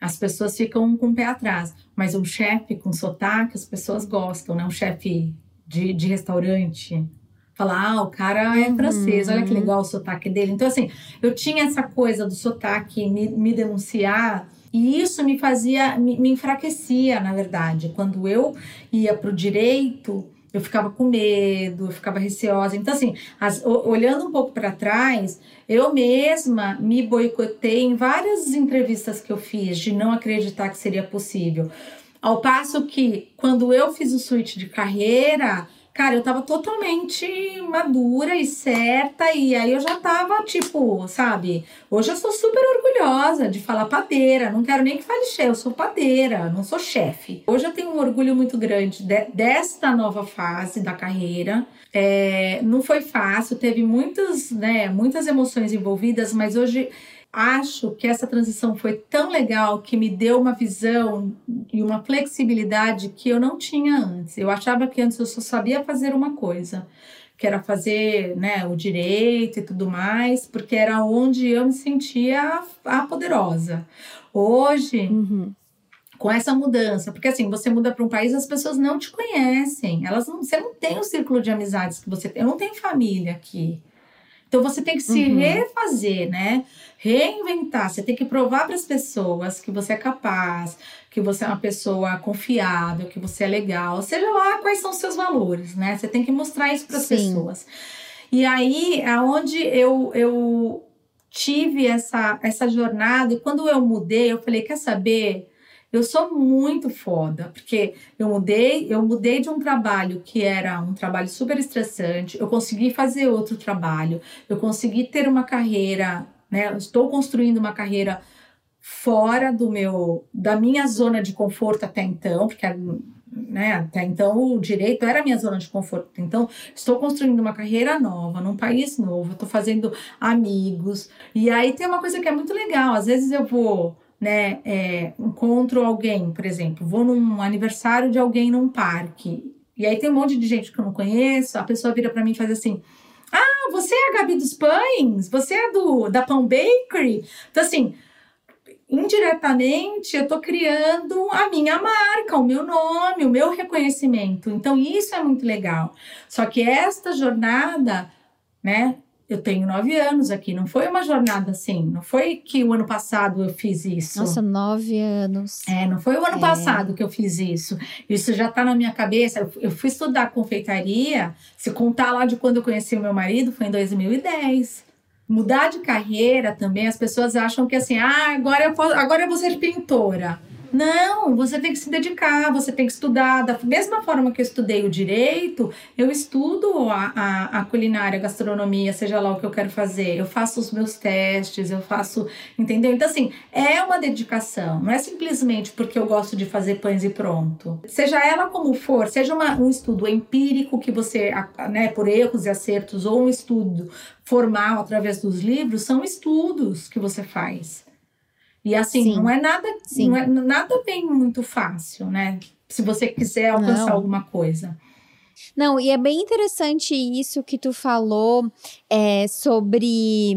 as pessoas ficam com o pé atrás. Mas um chefe com sotaque, as pessoas gostam, né? Um chefe de, de restaurante. Falar, ah, o cara é uhum. francês, olha que legal o sotaque dele. Então, assim, eu tinha essa coisa do sotaque me, me denunciar, e isso me fazia, me, me enfraquecia, na verdade. Quando eu ia para o direito, eu ficava com medo, eu ficava receosa. Então, assim, as, olhando um pouco para trás, eu mesma me boicotei em várias entrevistas que eu fiz de não acreditar que seria possível. Ao passo que, quando eu fiz o switch de carreira, Cara, eu tava totalmente madura e certa, e aí eu já tava, tipo, sabe? Hoje eu sou super orgulhosa de falar padeira, não quero nem que fale chefe, eu sou padeira, não sou chefe. Hoje eu tenho um orgulho muito grande de, desta nova fase da carreira. É, não foi fácil, teve muitas, né, muitas emoções envolvidas, mas hoje acho que essa transição foi tão legal que me deu uma visão e uma flexibilidade que eu não tinha antes. Eu achava que antes eu só sabia fazer uma coisa, que era fazer né, o direito e tudo mais, porque era onde eu me sentia a poderosa. Hoje, uhum. com essa mudança, porque assim, você muda para um país, as pessoas não te conhecem, elas não, você não tem o círculo de amizades que você tem, eu não tenho família aqui. Então você tem que se uhum. refazer, né? Reinventar. Você tem que provar para as pessoas que você é capaz, que você é uma pessoa confiável, que você é legal. Seja lá quais são os seus valores, né? Você tem que mostrar isso para as pessoas. E aí, aonde eu, eu tive essa, essa jornada, e quando eu mudei, eu falei: quer saber? Eu sou muito foda, porque eu mudei, eu mudei de um trabalho que era um trabalho super estressante, eu consegui fazer outro trabalho, eu consegui ter uma carreira, né? estou construindo uma carreira fora do meu da minha zona de conforto até então, porque né, até então o direito era minha zona de conforto. Então, estou construindo uma carreira nova, num país novo, estou fazendo amigos. E aí tem uma coisa que é muito legal, às vezes eu vou né, é, encontro alguém, por exemplo, vou num aniversário de alguém num parque, e aí tem um monte de gente que eu não conheço, a pessoa vira para mim e faz assim: Ah, você é a Gabi dos Pães? Você é do da Pão Bakery? Então, assim, indiretamente eu tô criando a minha marca, o meu nome, o meu reconhecimento. Então, isso é muito legal. Só que esta jornada, né, eu tenho nove anos aqui, não foi uma jornada assim, não foi que o ano passado eu fiz isso. Nossa, nove anos. É, não foi o ano é. passado que eu fiz isso. Isso já tá na minha cabeça. Eu fui estudar confeitaria, se contar lá de quando eu conheci o meu marido, foi em 2010. Mudar de carreira também, as pessoas acham que assim, ah, agora eu, posso, agora eu vou ser pintora. Não, você tem que se dedicar, você tem que estudar. Da mesma forma que eu estudei o direito, eu estudo a, a, a culinária, a gastronomia, seja lá o que eu quero fazer. Eu faço os meus testes, eu faço. Entendeu? Então, assim, é uma dedicação. Não é simplesmente porque eu gosto de fazer pães e pronto. Seja ela como for, seja uma, um estudo empírico que você, né, por erros e acertos, ou um estudo formal através dos livros, são estudos que você faz. E assim, Sim. não é nada, Sim. não é nada bem muito fácil, né? Se você quiser alcançar não. alguma coisa. Não, e é bem interessante isso que tu falou é, sobre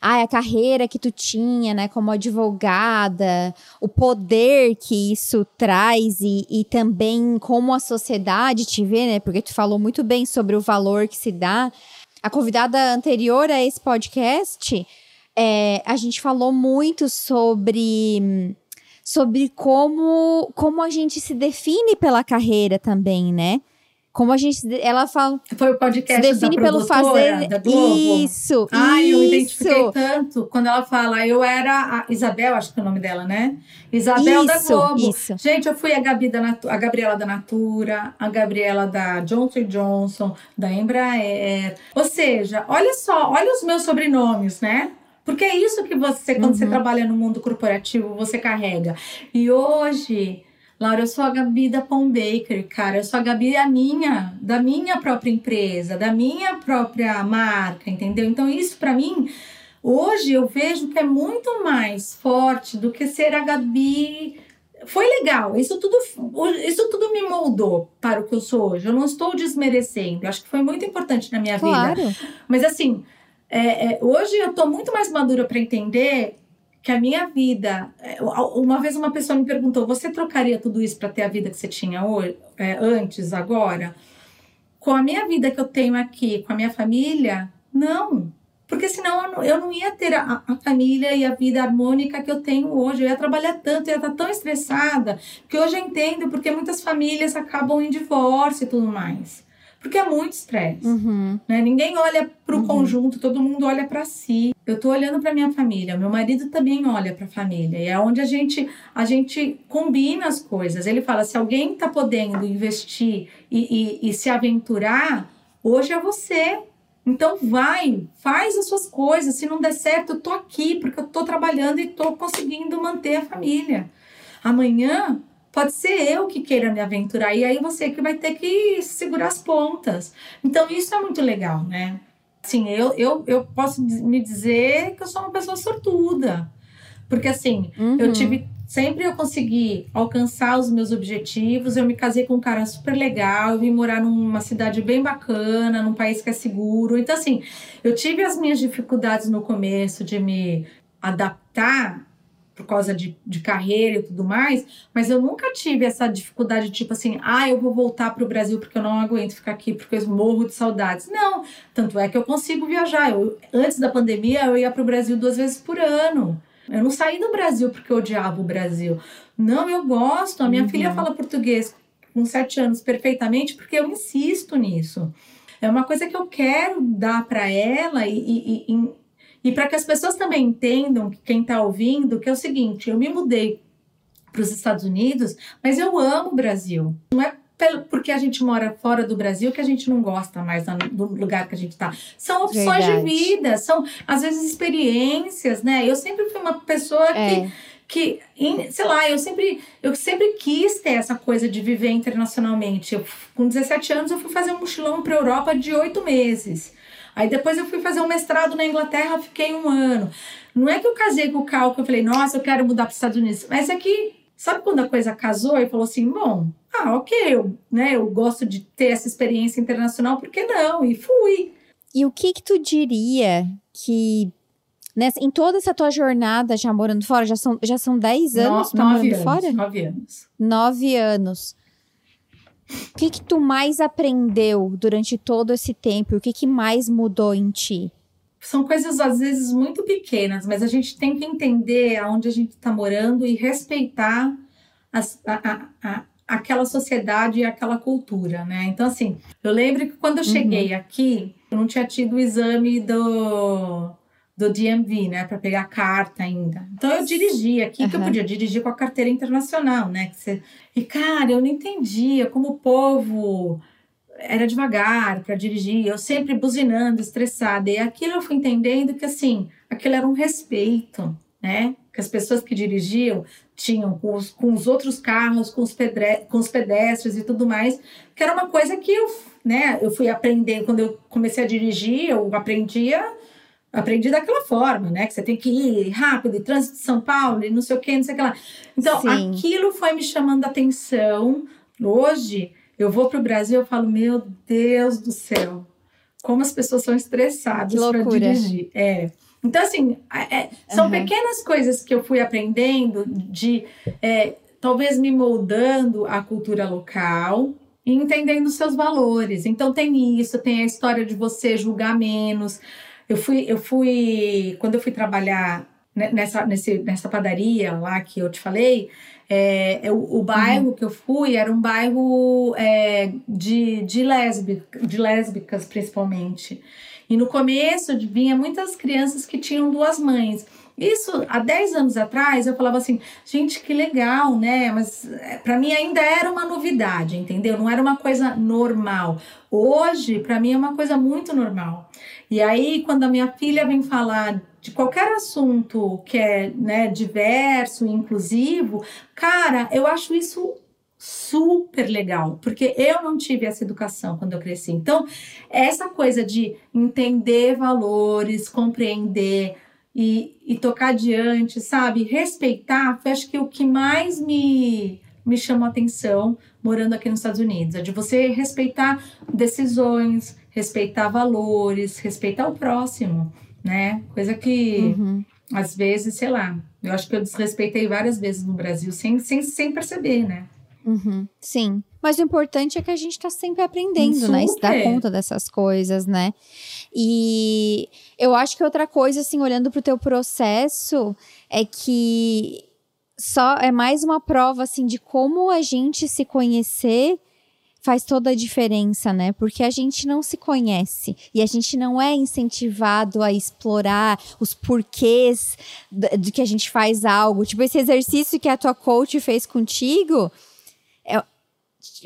ah, a carreira que tu tinha, né, como advogada, o poder que isso traz e, e também como a sociedade te vê, né, porque tu falou muito bem sobre o valor que se dá. A convidada anterior a esse podcast é, a gente falou muito sobre sobre como como a gente se define pela carreira também, né? Como a gente. Ela fala. Foi o podcast se define da pelo fazer. Da Globo. Isso. Ai, isso. eu identifiquei tanto quando ela fala. Eu era a Isabel, acho que é o nome dela, né? Isabel isso, da Globo. Isso. Gente, eu fui a, Gabi da Natu a Gabriela da Natura, a Gabriela da Johnson Johnson, da Embraer. Ou seja, olha só, olha os meus sobrenomes, né? Porque é isso que você, quando uhum. você trabalha no mundo corporativo, você carrega. E hoje, Laura, eu sou a Gabi da Pão Baker, cara. Eu sou a Gabi a minha, da minha própria empresa, da minha própria marca, entendeu? Então, isso para mim, hoje eu vejo que é muito mais forte do que ser a Gabi foi legal. Isso tudo, isso tudo me moldou para o que eu sou hoje. Eu não estou desmerecendo. Eu acho que foi muito importante na minha claro. vida. Mas assim, é, é, hoje eu estou muito mais madura para entender que a minha vida. É, uma vez uma pessoa me perguntou: você trocaria tudo isso para ter a vida que você tinha hoje, é, antes, agora? Com a minha vida que eu tenho aqui, com a minha família, não. Porque senão eu não, eu não ia ter a, a, família e a vida harmônica que eu tenho hoje. Eu ia trabalhar tanto, eu ia estar tão estressada, que hoje eu entendo porque muitas famílias acabam em divórcio e tudo mais. Porque é muito estresse. Uhum. Né? Ninguém olha para o uhum. conjunto, todo mundo olha para si. Eu estou olhando para minha família, meu marido também olha para a família. E é onde a gente, a gente combina as coisas. Ele fala: se alguém está podendo investir e, e, e se aventurar, hoje é você. Então vai, faz as suas coisas. Se não der certo, eu tô aqui porque eu tô trabalhando e tô conseguindo manter a família. Amanhã Pode ser eu que queira me aventurar e aí você que vai ter que segurar as pontas. Então isso é muito legal, né? Assim, eu, eu, eu posso me dizer que eu sou uma pessoa sortuda. Porque assim, uhum. eu tive sempre eu consegui alcançar os meus objetivos. Eu me casei com um cara super legal, eu vim morar numa cidade bem bacana, num país que é seguro. Então, assim, eu tive as minhas dificuldades no começo de me adaptar por causa de, de carreira e tudo mais, mas eu nunca tive essa dificuldade, tipo assim, ah, eu vou voltar para o Brasil porque eu não aguento ficar aqui, porque eu morro de saudades. Não, tanto é que eu consigo viajar. Eu, antes da pandemia, eu ia para o Brasil duas vezes por ano. Eu não saí do Brasil porque eu odiava o Brasil. Não, eu gosto. A minha uhum. filha fala português com sete anos perfeitamente porque eu insisto nisso. É uma coisa que eu quero dar para ela e, e, e e para que as pessoas também entendam, quem está ouvindo, que é o seguinte: eu me mudei para os Estados Unidos, mas eu amo o Brasil. Não é porque a gente mora fora do Brasil que a gente não gosta mais do lugar que a gente está. São opções Verdade. de vida, são às vezes experiências, né? Eu sempre fui uma pessoa é. que que, sei lá, eu sempre, eu sempre quis ter essa coisa de viver internacionalmente. Eu, com 17 anos, eu fui fazer um mochilão para Europa de oito meses. Aí depois eu fui fazer um mestrado na Inglaterra, fiquei um ano. Não é que eu casei com o Cal, que eu falei, nossa, eu quero mudar para os Estados Unidos. Mas é que, sabe quando a coisa casou e falou assim, bom, ah, ok, eu, né, eu gosto de ter essa experiência internacional, por que não? E fui. E o que que tu diria que Nessa, em toda essa tua jornada já morando fora, já são, já são 10 anos no, tá morando anos, fora? Nove anos. Nove anos. O que que tu mais aprendeu durante todo esse tempo? O que que mais mudou em ti? São coisas às vezes muito pequenas, mas a gente tem que entender aonde a gente está morando e respeitar as, a, a, a, aquela sociedade e aquela cultura, né? Então, assim, eu lembro que quando eu cheguei uhum. aqui, eu não tinha tido o exame do do DMV, né, para pegar carta ainda. Então eu dirigi aqui, uhum. que eu podia dirigir com a carteira internacional, né? Que você... E cara, eu não entendia como o povo era devagar para dirigir, eu sempre buzinando, estressada. E aquilo eu fui entendendo que assim, aquilo era um respeito, né? Que as pessoas que dirigiam tinham com os, com os outros carros, com os, pedre, com os pedestres e tudo mais, que era uma coisa que eu, né, eu fui aprender quando eu comecei a dirigir, eu aprendia aprendi daquela forma, né? Que você tem que ir rápido, trânsito de São Paulo, e não sei o que, não sei o que lá. Então, Sim. aquilo foi me chamando a atenção. Hoje, eu vou para o Brasil e falo, meu Deus do céu, como as pessoas são estressadas para dirigir. É. Então, assim, é, são uhum. pequenas coisas que eu fui aprendendo de é, talvez me moldando a cultura local e entendendo seus valores. Então, tem isso, tem a história de você julgar menos. Eu fui, eu fui, quando eu fui trabalhar nessa, nesse, nessa padaria lá que eu te falei, é, eu, o bairro uhum. que eu fui era um bairro é, de, de, lésbica, de lésbicas, principalmente. E no começo vinha muitas crianças que tinham duas mães. Isso há 10 anos atrás eu falava assim, gente, que legal, né? Mas é, para mim ainda era uma novidade, entendeu? Não era uma coisa normal. Hoje, para mim, é uma coisa muito normal. E aí, quando a minha filha vem falar de qualquer assunto que é né, diverso, inclusivo, cara, eu acho isso super legal, porque eu não tive essa educação quando eu cresci. Então, essa coisa de entender valores, compreender e, e tocar adiante, sabe? Respeitar, foi acho que o que mais me, me chamou atenção morando aqui nos Estados Unidos. É de você respeitar decisões, respeitar valores, respeitar o próximo, né? Coisa que uhum. às vezes, sei lá, eu acho que eu desrespeitei várias vezes no Brasil sem, sem, sem perceber, né? Uhum, sim. Mas o importante é que a gente está sempre aprendendo, Super. né? E se dar conta dessas coisas, né? E eu acho que outra coisa, assim, olhando para o teu processo, é que só é mais uma prova assim de como a gente se conhecer faz toda a diferença, né? Porque a gente não se conhece e a gente não é incentivado a explorar os porquês do que a gente faz algo. Tipo, esse exercício que a tua coach fez contigo, é...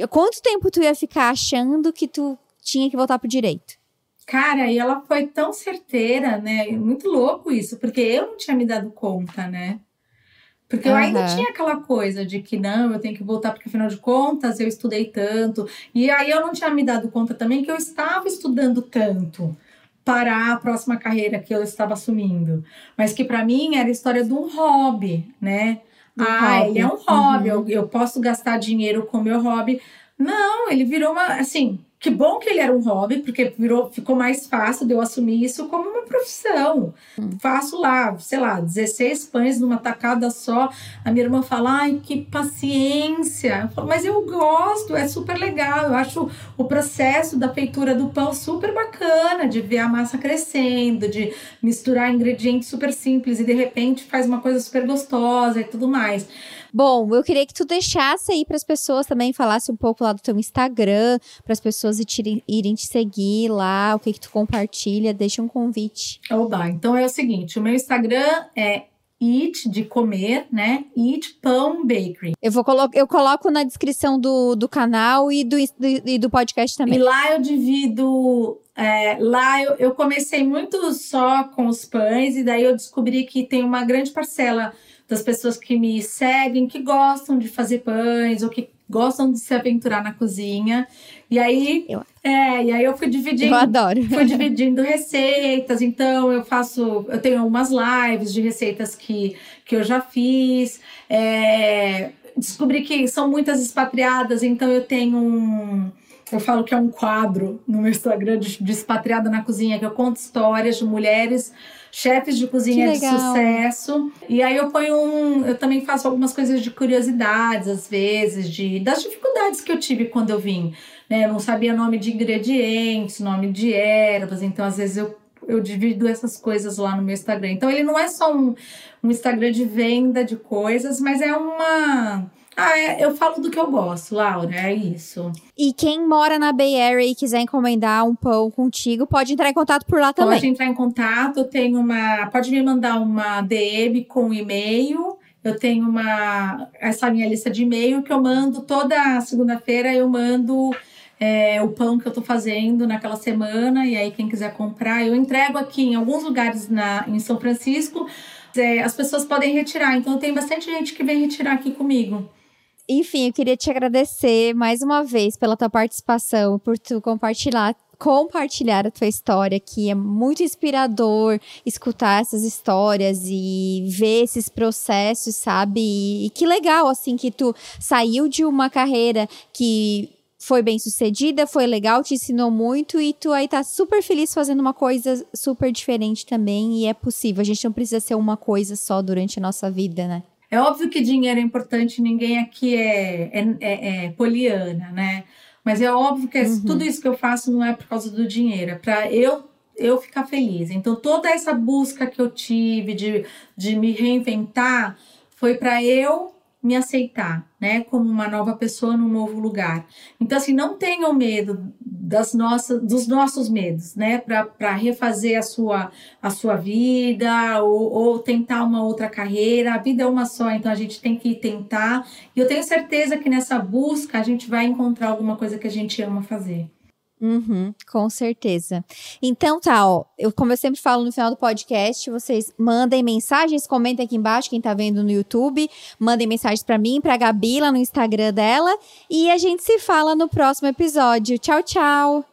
quanto tempo tu ia ficar achando que tu tinha que voltar pro direito? Cara, e ela foi tão certeira, né? Muito louco isso, porque eu não tinha me dado conta, né? Porque eu ainda tinha aquela coisa de que não, eu tenho que voltar, porque afinal de contas eu estudei tanto. E aí eu não tinha me dado conta também que eu estava estudando tanto para a próxima carreira que eu estava assumindo. Mas que para mim era a história de um hobby, né? Um ah, hobby. ele é um hobby, uhum. eu, eu posso gastar dinheiro com meu hobby. Não, ele virou uma, assim, que bom que ele era um hobby, porque virou, ficou mais fácil de eu assumir isso como uma profissão. Hum. Faço lá, sei lá, 16 pães numa tacada só. A minha irmã fala, ai, que paciência. Eu falo, mas eu gosto, é super legal. Eu acho o processo da feitura do pão super bacana, de ver a massa crescendo, de misturar ingredientes super simples e de repente faz uma coisa super gostosa e tudo mais. Bom, eu queria que tu deixasse aí para as pessoas também, falasse um pouco lá do teu Instagram, para as pessoas irem, irem te seguir lá, o que que tu compartilha, deixa um convite. Oba, então é o seguinte, o meu Instagram é Eat de comer, né? Eat Pão Bakery. Eu vou colo eu coloco na descrição do, do canal e do, do, e do podcast também. E lá eu divido. É, lá eu, eu comecei muito só com os pães, e daí eu descobri que tem uma grande parcela das pessoas que me seguem, que gostam de fazer pães ou que gostam de se aventurar na cozinha. E aí, eu... é, e aí eu fui dividindo. Eu adoro. Fui dividindo receitas. Então eu faço, eu tenho algumas lives de receitas que, que eu já fiz. É, descobri que são muitas expatriadas, então eu tenho um eu falo que é um quadro no meu Instagram de, de expatriada na cozinha, que eu conto histórias de mulheres chefes de cozinha de sucesso. E aí eu ponho um. Eu também faço algumas coisas de curiosidades, às vezes, de das dificuldades que eu tive quando eu vim. Né? Eu não sabia nome de ingredientes, nome de ervas, então às vezes eu, eu divido essas coisas lá no meu Instagram. Então ele não é só um, um Instagram de venda de coisas, mas é uma Ah, é, eu falo do que eu gosto, Laura, é isso. E quem mora na Bay Area e quiser encomendar um pão contigo, pode entrar em contato por lá também. Pode entrar em contato, eu tenho uma. Pode me mandar uma DM com e-mail. Eu tenho uma essa minha lista de e-mail que eu mando toda segunda-feira, eu mando é, o pão que eu tô fazendo naquela semana, e aí quem quiser comprar, eu entrego aqui em alguns lugares na, em São Francisco. É, as pessoas podem retirar, então tem bastante gente que vem retirar aqui comigo. Enfim, eu queria te agradecer mais uma vez pela tua participação, por tu compartilhar compartilhar a tua história, que é muito inspirador escutar essas histórias e ver esses processos, sabe? E, que legal, assim, que tu saiu de uma carreira que foi bem sucedida, foi legal, te ensinou muito e tu aí tá super feliz fazendo uma coisa super diferente também e é possível. A gente não precisa ser uma coisa só durante a nossa vida, né? É óbvio que dinheiro é importante, ninguém aqui é, é, é, é poliana, né? Mas é óbvio que uhum. tudo isso que eu faço não é por causa do dinheiro, é para eu eu ficar feliz. Então toda essa busca que eu tive de, de me reinventar foi para eu me aceitar, né, como uma nova pessoa num novo lugar. Então assim, não tenham medo das nossas, dos nossos medos, né, para refazer a sua a sua vida ou, ou tentar uma outra carreira. A vida é uma só, então a gente tem que tentar. E eu tenho certeza que nessa busca a gente vai encontrar alguma coisa que a gente ama fazer. Uhum, com certeza. Então tá, ó. Eu, como eu sempre falo no final do podcast, vocês mandem mensagens, comentem aqui embaixo, quem tá vendo no YouTube, mandem mensagens para mim, pra Gabi lá no Instagram dela. E a gente se fala no próximo episódio. Tchau, tchau!